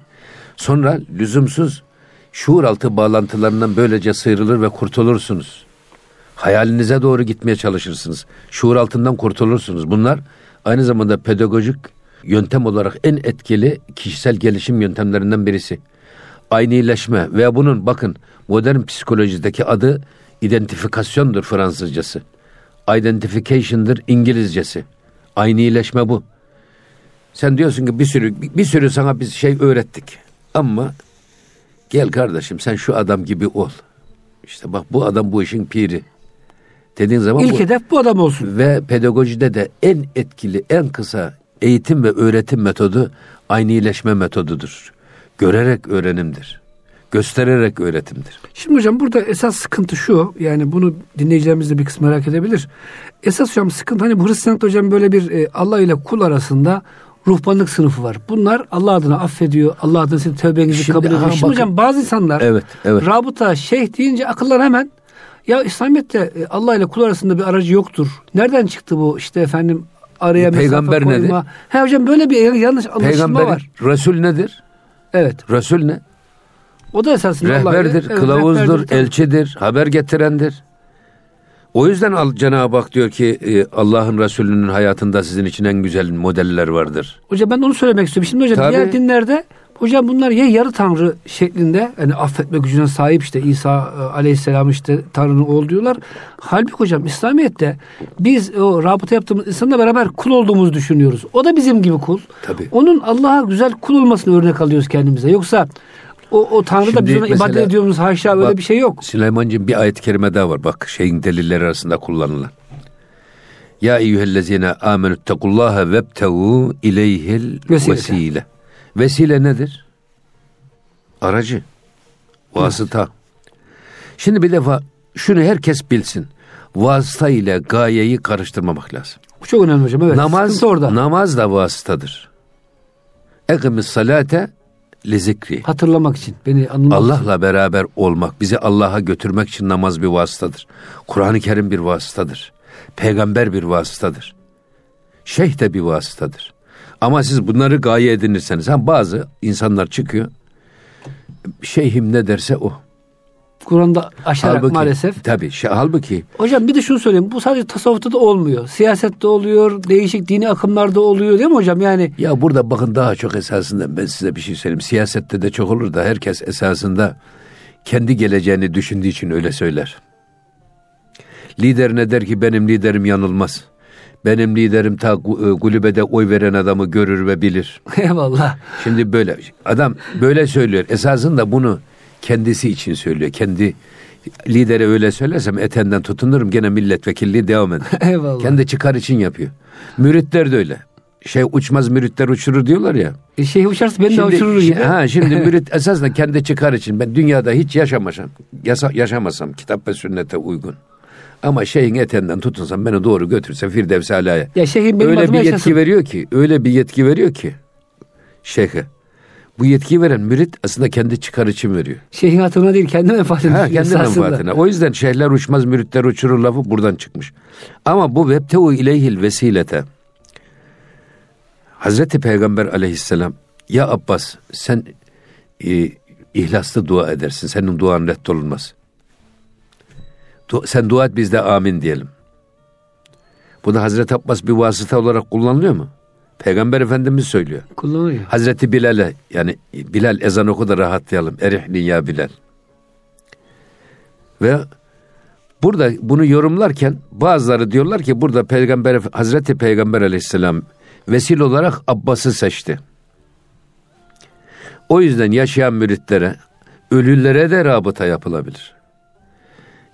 Sonra lüzumsuz şuur altı bağlantılarından böylece sıyrılır ve kurtulursunuz. Hayalinize doğru gitmeye çalışırsınız. Şuur altından kurtulursunuz. Bunlar aynı zamanda pedagojik yöntem olarak en etkili kişisel gelişim yöntemlerinden birisi. Aynileşme ve bunun bakın modern psikolojideki adı identifikasyondur Fransızcası. Identification'dır İngilizcesi. Aynileşme bu. Sen diyorsun ki bir sürü bir sürü sana biz şey öğrettik. Ama gel kardeşim sen şu adam gibi ol. İşte bak bu adam bu işin piri. Dediğin zaman İlk bu, hedef bu adam olsun. ve pedagojide de en etkili, en kısa eğitim ve öğretim metodu aynileşme metodudur. Görerek öğrenimdir. Göstererek öğretimdir. Şimdi hocam burada esas sıkıntı şu. Yani bunu dinleyicilerimiz de bir kısmı merak edebilir. Esas hocam sıkıntı hani bu Hristiyanlıkta hocam böyle bir e, Allah ile kul arasında ruhbanlık sınıfı var. Bunlar Allah adına affediyor. Allah adına sizin tövbenizi Şimdi, kabul ediyor. ha, Şimdi bakın. hocam bazı insanlar Evet, evet. rabıta, şeyh deyince akıllar hemen ya İslamiyet'te e, Allah ile kul arasında bir aracı yoktur. Nereden çıktı bu işte efendim araya mesafe Peygamber koyma. nedir? He hocam böyle bir yanlış anlaşılma Peygamberin var. Resul nedir? Evet. Resul ne? O da esasında Rehberdir, evet, kılavuzdur, rehberdir elçidir, haber getirendir. O yüzden Cenab-ı Hak diyor ki e, Allah'ın Resulü'nün hayatında sizin için en güzel modeller vardır. Hocam ben onu söylemek istiyorum. Şimdi hocam Tabii. diğer dinlerde Hocam bunlar ya yarı tanrı şeklinde yani affetme gücüne sahip işte İsa e, aleyhisselam işte tanrının oğlu diyorlar. Halbuki hocam İslamiyet'te biz o rabıta yaptığımız insanla beraber kul olduğumuzu düşünüyoruz. O da bizim gibi kul. Tabii. Onun Allah'a güzel kul olmasını örnek alıyoruz kendimize. Yoksa o, o Tanrı da biz ona ibadet ediyoruz haşa öyle bir şey yok. Süleyman'cığım bir ayet-i kerime daha var bak şeyin delilleri arasında kullanılan. Ya eyyühellezine amenüttekullaha vebtevu ileyhil vesile. vesile. Vesile nedir? Aracı. Vasıta. Evet. Şimdi bir defa şunu herkes bilsin. Vasıta ile gayeyi karıştırmamak lazım. Bu çok önemli hocam. Evet. Namaz, orada. namaz da vasıtadır. Ekimiz salate li zikri. Hatırlamak için, beni anlamak Allah'la için. beraber olmak, bizi Allah'a götürmek için namaz bir vasıtadır. Kur'an-ı Kerim bir vasıtadır. Peygamber bir vasıtadır. Şeyh de bir vasıtadır. Ama siz bunları gaye edinirseniz, ha bazı insanlar çıkıyor, şeyhim ne derse o. Kur'an'da aşarak halbuki, maalesef. Tabii. Şey, halbuki. Hocam bir de şunu söyleyeyim. Bu sadece tasavvufta da olmuyor. Siyasette oluyor. Değişik dini akımlarda oluyor değil mi hocam? Yani. Ya burada bakın daha çok esasında ben size bir şey söyleyeyim. Siyasette de çok olur da herkes esasında kendi geleceğini düşündüğü için öyle söyler. Lider ne der ki benim liderim yanılmaz. Benim liderim ta kulübede oy veren adamı görür ve bilir. Eyvallah. Şimdi böyle adam böyle söylüyor. Esasında bunu kendisi için söylüyor. Kendi lidere öyle söylersem etenden tutunurum gene milletvekilliği devam eder. Eyvallah. Kendi çıkar için yapıyor. Müritler de öyle. Şey uçmaz müritler uçurur diyorlar ya. E şey uçarsa beni şimdi, de uçurur gibi. Ha şimdi mürit esasında kendi çıkar için ben dünyada hiç yaşamasam, yasa, yaşamasam kitap ve sünnete uygun. Ama şeyhin etenden tutunsam beni doğru götürse Firdevs Ala'ya. Ya şeyhin benim öyle bir yetki yaşasın. veriyor ki, öyle bir yetki veriyor ki şeyhe. Bu yetkiyi veren mürit aslında kendi çıkar için veriyor. Şeyhin hatırına değil kendi menfaatine. Ha, kendi menfaatine. O yüzden şeyhler uçmaz müritler uçurur lafı buradan çıkmış. Ama bu vebtehu ileyhil vesilete. Hazreti Peygamber aleyhisselam ya Abbas sen e, ihlaslı dua edersin. Senin duan reddolunmaz. Du, sen dua et biz de amin diyelim. Bu da Hazreti Abbas bir vasıta olarak kullanılıyor mu? Peygamber Efendimiz söylüyor. Kullanıyor. Hazreti Bilal'e yani Bilal ezan oku da rahatlayalım. Erihni ya Bilal. Ve burada bunu yorumlarken bazıları diyorlar ki burada Peygamber Hazreti Peygamber Aleyhisselam vesile olarak Abbas'ı seçti. O yüzden yaşayan müritlere, ölülere de rabıta yapılabilir.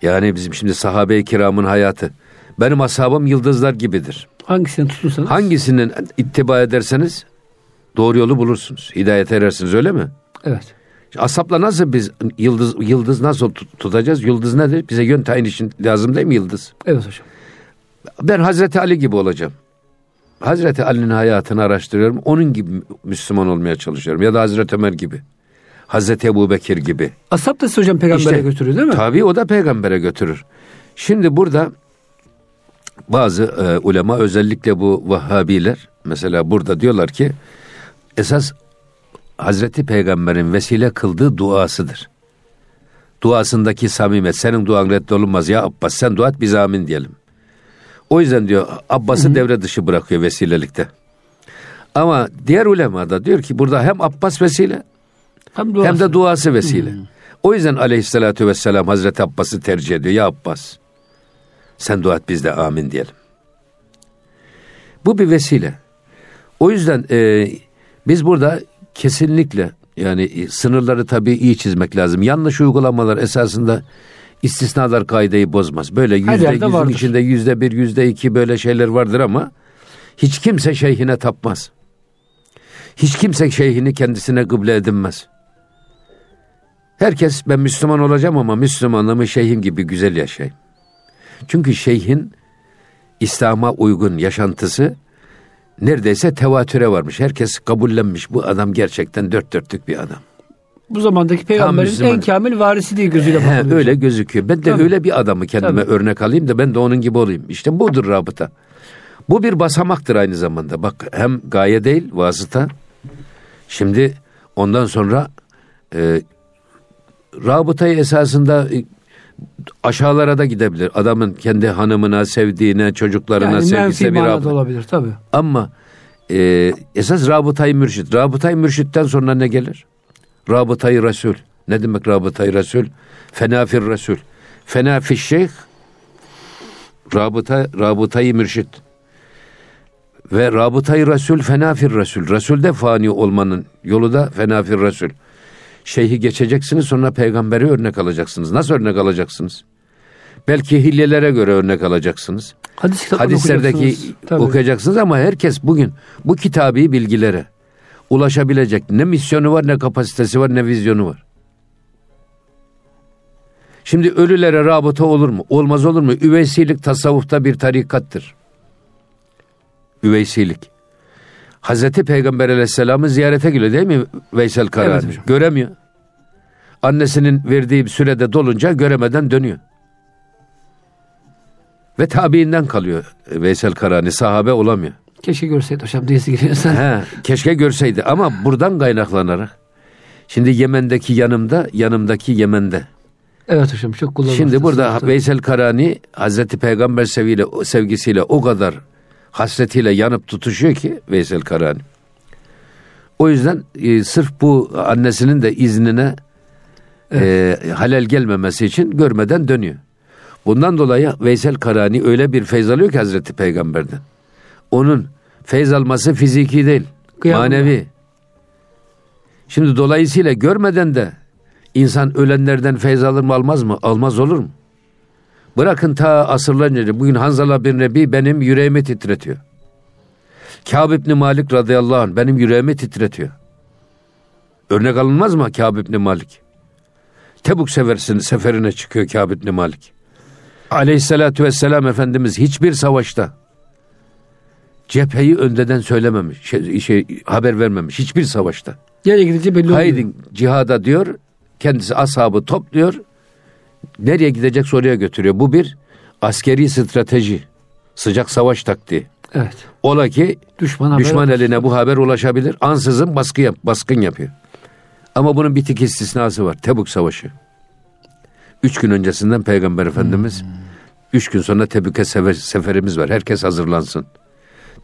Yani bizim şimdi sahabe-i kiramın hayatı. Benim ashabım yıldızlar gibidir. Hangisini tutursanız? Hangisinin ittiba ederseniz doğru yolu bulursunuz. Hidayete erersiniz öyle mi? Evet. Asapla nasıl biz yıldız yıldız nasıl tutacağız? Yıldız nedir? Bize yön tayin için lazım değil mi yıldız? Evet hocam. Ben Hazreti Ali gibi olacağım. Hazreti Ali'nin hayatını araştırıyorum. Onun gibi Müslüman olmaya çalışıyorum. Ya da Hazreti Ömer gibi. Hazreti Ebu Bekir gibi. Asap da hocam peygambere işte, götürüyor değil mi? Tabii o da peygambere götürür. Şimdi burada bazı e, ulema özellikle bu Vahhabiler mesela burada diyorlar ki esas Hazreti Peygamber'in vesile kıldığı duasıdır. Duasındaki samimet senin duan reddolunmaz ya Abbas sen dua et biz amin diyelim. O yüzden diyor Abbas'ı devre dışı bırakıyor vesilelikte. Ama diğer ulema da diyor ki burada hem Abbas vesile hem, hem de duası vesile. Hmm. O yüzden aleyhissalatü vesselam Hazreti Abbas'ı tercih ediyor. Ya Abbas sen dua et biz de amin diyelim. Bu bir vesile. O yüzden e, biz burada kesinlikle yani e, sınırları tabii iyi çizmek lazım. Yanlış uygulamalar esasında istisnalar kaideyi bozmaz. Böyle yüzde yüzün içinde yüzde bir, yüzde iki böyle şeyler vardır ama hiç kimse şeyhine tapmaz. Hiç kimse şeyhini kendisine kıble edinmez. Herkes ben Müslüman olacağım ama Müslümanlığımı şeyhim gibi güzel yaşayayım. Çünkü şeyhin İslam'a uygun yaşantısı neredeyse tevatüre varmış. Herkes kabullenmiş. Bu adam gerçekten dört dörtlük bir adam. Bu zamandaki peygamberin en kamil varisi diye gözüyle bakılıyor. öyle gözüküyor. Ben de Tabii. öyle bir adamı kendime Tabii. örnek alayım da ben de onun gibi olayım. İşte budur rabıta. Bu bir basamaktır aynı zamanda. Bak hem gaye değil vasıta. Şimdi ondan sonra e, rabıtayı esasında e, aşağılara da gidebilir. Adamın kendi hanımına, sevdiğine, çocuklarına yani sevgisine bir rabıta. olabilir tabii. Ama e, esas rabıtayı mürşit. Rabıtayı mürşitten sonra ne gelir? Rabıtayı Resul. Ne demek rabıtayı Resul? Fenafir Resul. Fenafir şeyh rabıta, rabıtayı mürşit. Ve rabıtayı Resul fenafir Resul. Resulde fani olmanın yolu da fenafir Resul. Şeyhi geçeceksiniz sonra peygamberi örnek alacaksınız. Nasıl örnek alacaksınız? Belki hillelere göre örnek alacaksınız. Hadis Hadislerdeki okuyacaksınız ama herkes bugün bu kitabi bilgilere ulaşabilecek ne misyonu var ne kapasitesi var ne vizyonu var. Şimdi ölülere rabıta olur mu? Olmaz olur mu? Üveysilik tasavvufta bir tarikattır. Üveysilik. Hazreti Peygamber aleyhisselamı ziyarete geliyor değil mi Veysel Karani? Evet Göremiyor. Annesinin verdiği bir sürede dolunca göremeden dönüyor. Ve tabiinden kalıyor Veysel Karani. Sahabe olamıyor. Keşke görseydi hocam diyesi geliyor sen. He, keşke görseydi ama buradan kaynaklanarak. Şimdi Yemen'deki yanımda, yanımdaki Yemen'de. Evet hocam çok kullanılır. Şimdi burada. Veysel Karani Hazreti Peygamber seviyle, sevgisiyle o kadar hasretiyle yanıp tutuşuyor ki Veysel Karani. O yüzden e, sırf bu annesinin de iznine evet. e, halel gelmemesi için görmeden dönüyor. Bundan dolayı Veysel Karani öyle bir feyz alıyor ki Hazreti Peygamber'den. Onun feyz alması fiziki değil, Kıyamda. manevi. Şimdi dolayısıyla görmeden de insan ölenlerden feyz alır mı almaz mı? Almaz olur mu? Bırakın ta asırlar önce bugün Hanzala bin Rebi benim yüreğimi titretiyor. Kâb İbni Malik radıyallahu anh benim yüreğimi titretiyor. Örnek alınmaz mı Kâb İbni Malik? Tebuk sefersin, seferine çıkıyor Kâb İbni Malik. Aleyhissalatü vesselam Efendimiz hiçbir savaşta cepheyi öndeden söylememiş, şey, şey haber vermemiş hiçbir savaşta. Nereye gideceği belli olmuyor. Haydin cihada diyor, kendisi ashabı topluyor, nereye gidecek soruya götürüyor. Bu bir askeri strateji, sıcak savaş taktiği. Evet. Ola ki düşman, düşman eline bu haber ulaşabilir, ansızın baskı yap, baskın yapıyor. Ama bunun bir tek istisnası var, Tebuk Savaşı. Üç gün öncesinden Peygamber Efendimiz, hmm. üç gün sonra Tebük'e sefer, seferimiz var, herkes hazırlansın.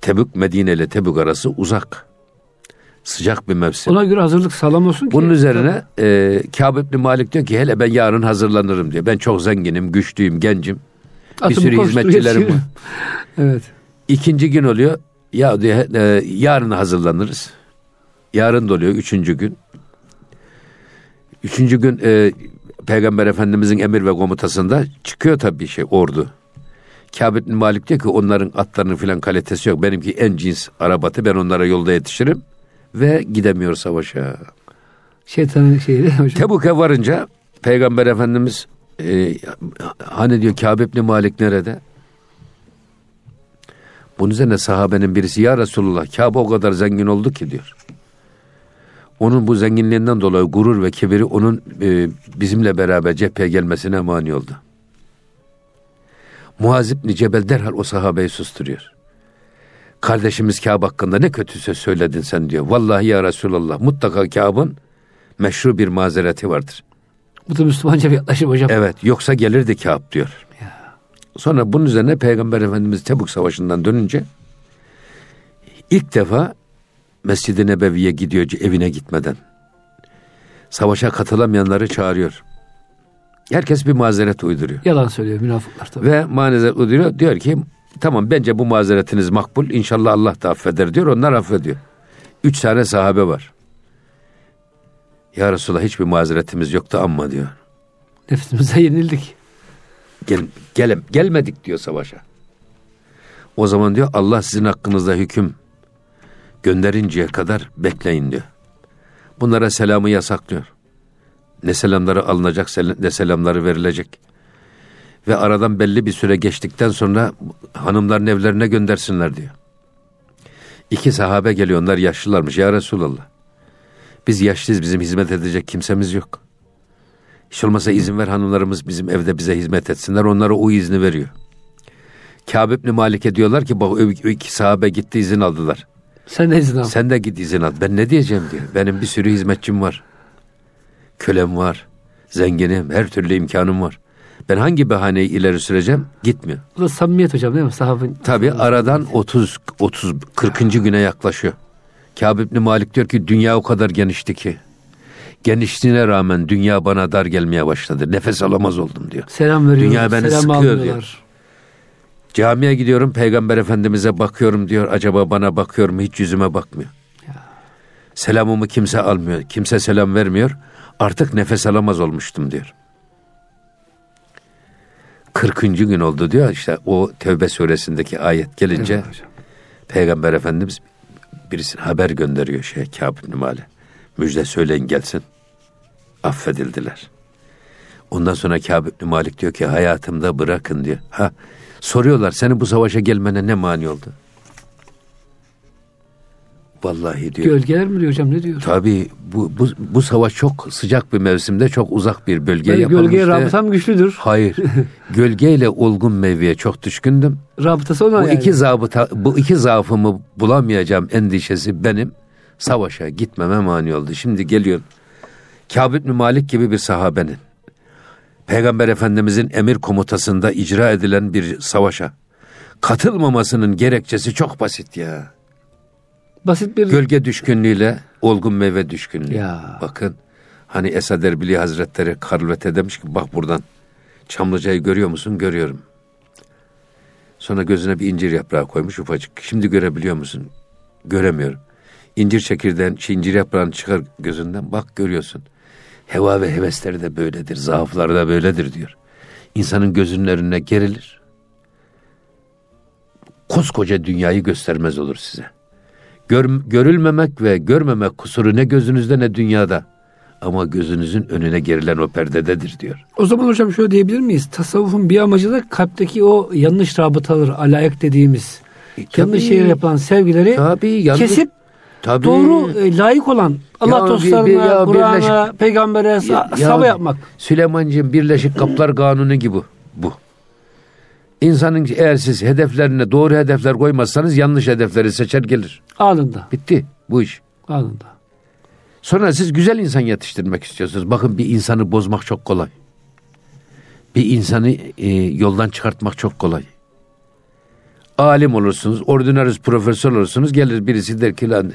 Tebük Medine ile Tebük arası uzak. Sıcak bir mevsim. Ona göre hazırlık sağlam olsun ki. Bunun üzerine e, Kâb İbni Malik diyor ki hele ben yarın hazırlanırım diyor. Ben çok zenginim, güçlüyüm, gencim. Bir sürü hizmetçilerim var. evet. İkinci gün oluyor. Ya diyor e, yarın hazırlanırız. Yarın da oluyor üçüncü gün. Üçüncü gün e, Peygamber Efendimizin emir ve komutasında çıkıyor tabii şey ordu. Kâb bin Malik diyor ki onların atlarının filan kalitesi yok. Benimki en cins arabatı ben onlara yolda yetişirim. Ve gidemiyor savaşa. Şeytanın şeyi. Tebuk'e varınca Peygamber Efendimiz e, hani diyor Kâb bin Malik nerede? Bunun üzerine sahabenin birisi ya Resulullah Kâb o kadar zengin oldu ki diyor. Onun bu zenginliğinden dolayı gurur ve kibiri onun e, bizimle beraber cepheye gelmesine mani oldu. Muaz İbni Cebel derhal o sahabeyi susturuyor. Kardeşimiz Kâb hakkında ne kötü söz söyledin sen diyor. Vallahi ya Resulallah mutlaka Kâb'ın meşru bir mazereti vardır. Bu da Müslümanca bir yaklaşım hocam. Evet yoksa gelirdi Kâb diyor. Ya. Sonra bunun üzerine Peygamber Efendimiz Tebuk Savaşı'ndan dönünce ilk defa Mescid-i Nebevi'ye gidiyor evine gitmeden. Savaşa katılamayanları çağırıyor. Herkes bir mazeret uyduruyor. Yalan söylüyor münafıklar tabii. Ve mazeret uyduruyor. Diyor ki tamam bence bu mazeretiniz makbul. İnşallah Allah da affeder diyor. Onlar affediyor. Üç tane sahabe var. Ya Resulallah hiçbir mazeretimiz yoktu ama diyor. Nefsimize yenildik. Gel, gel, gelmedik diyor savaşa. O zaman diyor Allah sizin hakkınızda hüküm gönderinceye kadar bekleyin diyor. Bunlara selamı yasaklıyor. Ne selamları alınacak ne selamları verilecek. Ve aradan belli bir süre geçtikten sonra hanımların evlerine göndersinler diyor. İki sahabe geliyor onlar yaşlılarmış ya Resulallah. Biz yaşlıyız bizim hizmet edecek kimsemiz yok. Hiç olmasa izin ver hanımlarımız bizim evde bize hizmet etsinler. Onlara o izni veriyor. Kâb ibn Malik'e diyorlar ki bak iki sahabe gitti izin aldılar. Sen de izin al. Sen de git izin al. Ben ne diyeceğim diyor. Benim bir sürü hizmetçim var. Kölem var. Zenginim. Her türlü imkanım var. Ben hangi bahaneyi ileri süreceğim? Gitmiyor. Bu da samimiyet hocam değil mi? Sahabın. Tabi aradan 30 30 40. güne yaklaşıyor. Kâb İbni Malik diyor ki dünya o kadar genişti ki. Genişliğine rağmen dünya bana dar gelmeye başladı. Nefes alamaz oldum diyor. Selam veriyor. Dünya beni selam sıkıyor almıyorlar. diyor. Camiye gidiyorum peygamber efendimize bakıyorum diyor. Acaba bana bakıyor mu hiç yüzüme bakmıyor. Selamımı kimse almıyor. Kimse selam vermiyor. Artık nefes alamaz olmuştum diyor. 40. gün oldu diyor. İşte o Tevbe suresindeki ayet gelince Evet hocam. Peygamber Efendimiz birisine haber gönderiyor şey Kâb ibn. Müjde söyleyin gelsin. Affedildiler. Ondan sonra Kâb ibn Malik diyor ki hayatımda bırakın diyor. Ha soruyorlar seni bu savaşa gelmene ne mani oldu? Vallahi diyor. Gölgeler mi diyor hocam ne diyor? Tabii bu, bu, bu savaş çok sıcak bir mevsimde çok uzak bir bölgeye Yani yapılmıştı. gölgeye rabıtam güçlüdür. Hayır. Gölgeyle olgun meyveye çok düşkündüm. Rabıtası ona Bu yani. iki zabıta, bu iki zaafımı bulamayacağım endişesi benim savaşa gitmeme mani oldu. Şimdi geliyor. Kâb ibn Malik gibi bir sahabenin Peygamber Efendimizin emir komutasında icra edilen bir savaşa katılmamasının gerekçesi çok basit ya. Basit bir Gölge düşkünlüğüyle olgun meyve düşkünlüğü. Ya. Bakın hani Esad Erbili Hazretleri Karlvet'e demiş ki bak buradan Çamlıca'yı görüyor musun? Görüyorum. Sonra gözüne bir incir yaprağı koymuş ufacık. Şimdi görebiliyor musun? Göremiyorum. İncir çekirdeğin, şey, incir yaprağını çıkar gözünden bak görüyorsun. Heva ve hevesleri de böyledir, zaafları da böyledir diyor. İnsanın gözünün önüne gerilir. Koskoca dünyayı göstermez olur size. Gör, görülmemek ve görmemek kusuru ne gözünüzde ne dünyada. Ama gözünüzün önüne gerilen o perdededir diyor. O zaman hocam şöyle diyebilir miyiz? Tasavvufun bir amacı da kalpteki o yanlış rabıtaları, alayak dediğimiz E, tabii. yanlış şeye yapılan sevgileri Tabii yanlış. kesip Tabii. doğru e, layık olan Allah Ya dostlarına, Kur'an'a, peygambere Ya- sava ya yapmak. Süleymancığım Birleşik Kaplar Kanunu gibi bu. İnsanın eğer siz hedeflerine doğru hedefler koymazsanız yanlış hedefleri seçer gelir. Anında. Bitti bu iş. Anında. Sonra siz güzel insan yetiştirmek istiyorsunuz. Bakın bir insanı bozmak çok kolay. Bir insanı e, yoldan çıkartmak çok kolay. Alim olursunuz, ordinarius profesör olursunuz. Gelir birisi der ki lan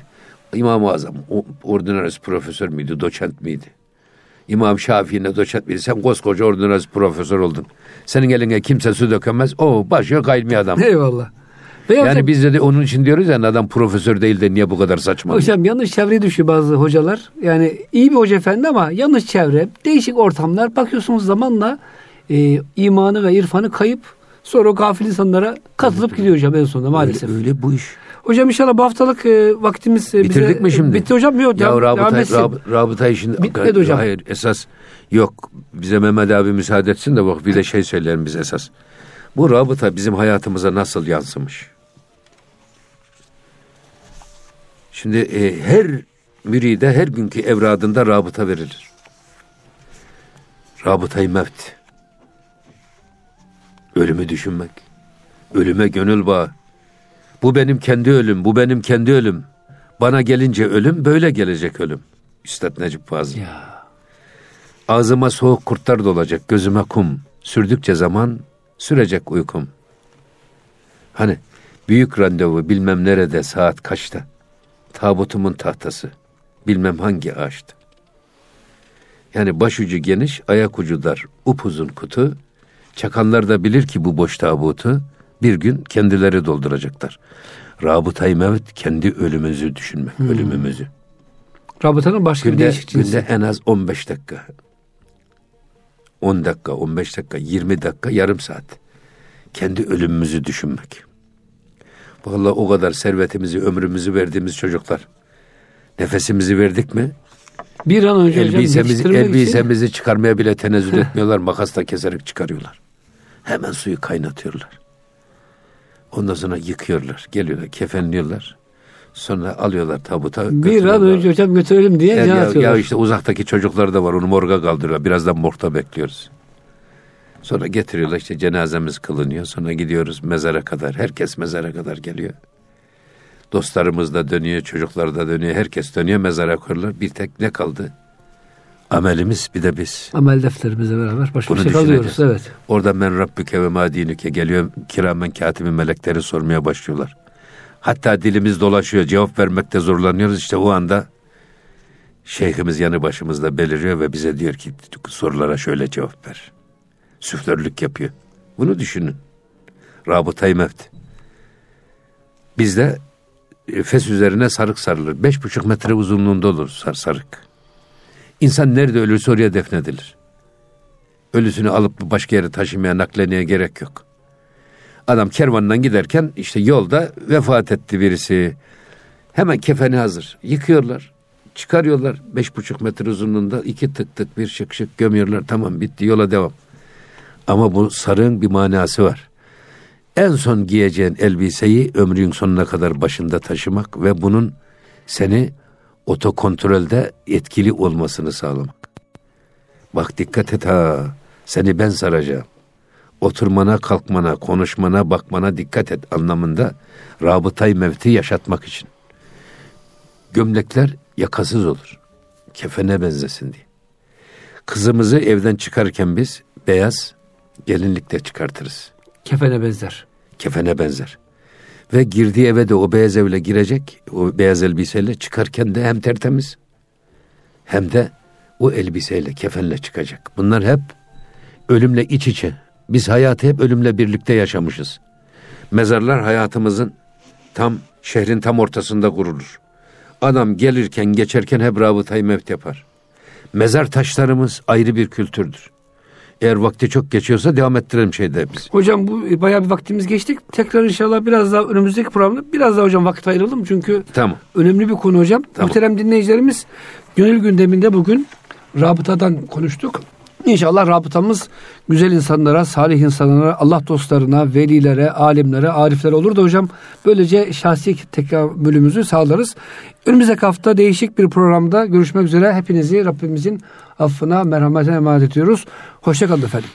İmam-ı Azam ordinarius profesör müydü, doçent miydi? İmam Şafii'ne doçent miydi? Sen koskoca ordinarius profesör oldun. Senin eline kimse su dökemez. O başı kaymıyor adam. Eyvallah. Ve Yani hocam, biz de onun için diyoruz ya adam profesör değil de niye bu kadar saçma? hocam yanlış çevreye düşüyor bazı hocalar. Yani iyi bir hoca efendi ama yanlış çevre, değişik ortamlar. Bakıyorsunuz zamanla e, imanı ve irfanı kayıp sonra o gafil insanlara katılıp gidiyor hocam en sonunda maalesef. Öyle, öyle bu iş. Hocam inşallah bu haftalık e, vaktimiz e, bize... Bitirdik mi şimdi? Bitti hocam. Yok, Ya devam- devam rabıta, etsin. rab, rabıta işinde... Bitmedi hocam. Hayır esas yok. Bize Mehmet abi müsaade etsin de bak bir de şey söyleyelim biz esas. Bu rabıta bizim hayatımıza nasıl yansımış? Şimdi e, her müride her günkü evradında rabıta verilir. Rabıtayı mevt. Ölümü düşünmek. Ölüme gönül bağı. Bu benim kendi ölüm, bu benim kendi ölüm. Bana gelince ölüm, böyle gelecek ölüm. Üstad Necip Fazıl. Ya. Ağzıma soğuk kurtlar dolacak, gözüme kum. Sürdükçe zaman, sürecek uykum. Hani büyük randevu bilmem nerede, saat kaçta. Tabutumun tahtası, bilmem hangi ağaçta. Yani başucu geniş, ayak ucu dar, upuzun kutu. Çakanlar da bilir ki bu boş tabutu bir gün kendileri dolduracaklar. Rabıtayı mevt kendi ölümümüzü düşünmek, ölümümüzü. Rabıtanın başka bir Günde, değişik cinsi. günde en az 15 dakika. 10 dakika, 15 dakika, 20 dakika, yarım saat. Kendi ölümümüzü düşünmek. Vallahi o kadar servetimizi, ömrümüzü verdiğimiz çocuklar. Nefesimizi verdik mi? Bir an önce hocam Elbisemizi, için- elbisemizi çıkarmaya bile tenezzül etmiyorlar. Makasla keserek çıkarıyorlar. Hemen suyu kaynatıyorlar. Ondan sonra yıkıyorlar. Geliyorlar, kefenliyorlar. Sonra alıyorlar tabuta. Bir an önce hocam götürelim diye Ya, ya, ya işte uzaktaki çocuklar da var onu morga kaldırıyorlar. Birazdan morgda bekliyoruz. Sonra getiriyorlar işte cenazemiz kılınıyor. Sonra gidiyoruz mezara kadar. Herkes mezara kadar geliyor. Dostlarımız da dönüyor, çocuklar da dönüyor. Herkes dönüyor mezara koyuyorlar. Bir tek ne kaldı? Amelimiz bir de biz. Amel defterimizle beraber başka bir şey kalıyoruz. Evet. Orada men Rabbüke ve ma dinüke geliyor. Kiramen katibin melekleri sormaya başlıyorlar. Hatta dilimiz dolaşıyor. Cevap vermekte zorlanıyoruz. İşte o anda şeyhimiz yanı başımızda beliriyor ve bize diyor ki sorulara şöyle cevap ver. Süflörlük yapıyor. Bunu düşünün. Rabıtayı mevt. Bizde e, fes üzerine sarık sarılır. Beş buçuk metre uzunluğunda olur sar sarık. İnsan nerede ölürse oraya defnedilir. Ölüsünü alıp başka yere taşımaya, nakleneye gerek yok. Adam kervandan giderken işte yolda vefat etti birisi. Hemen kefeni hazır. Yıkıyorlar. Çıkarıyorlar. Beş buçuk metre uzunluğunda iki tık tık bir şık şık gömüyorlar. Tamam bitti yola devam. Ama bu sarığın bir manası var. En son giyeceğin elbiseyi ömrün sonuna kadar başında taşımak ve bunun seni otokontrolde etkili olmasını sağlamak. Bak dikkat et ha, seni ben saracağım. Oturmana, kalkmana, konuşmana, bakmana dikkat et anlamında rabıtay mevti yaşatmak için. Gömlekler yakasız olur. Kefene benzesin diye. Kızımızı evden çıkarken biz beyaz gelinlikle çıkartırız. Kefene benzer. Kefene benzer. Ve girdiği eve de o beyaz evle girecek. O beyaz elbiseyle çıkarken de hem tertemiz hem de o elbiseyle, kefenle çıkacak. Bunlar hep ölümle iç içe. Biz hayatı hep ölümle birlikte yaşamışız. Mezarlar hayatımızın tam şehrin tam ortasında kurulur. Adam gelirken geçerken hep rabıtayı mevt yapar. Mezar taşlarımız ayrı bir kültürdür. Eğer vakti çok geçiyorsa devam ettirelim şeyde biz. Hocam bu bayağı bir vaktimiz geçtik. Tekrar inşallah biraz daha önümüzdeki programda biraz daha hocam vakit ayıralım. Çünkü tamam. önemli bir konu hocam. Tamam. Muhterem dinleyicilerimiz gönül gündeminde bugün rabıtadan konuştuk. İnşallah rabıtamız güzel insanlara, salih insanlara, Allah dostlarına, velilere, alimlere, ariflere olur da hocam böylece şahsi tekamülümüzü sağlarız. Önümüzdeki hafta değişik bir programda görüşmek üzere. Hepinizi Rabbimizin affına, merhametine emanet ediyoruz. Hoşçakalın efendim.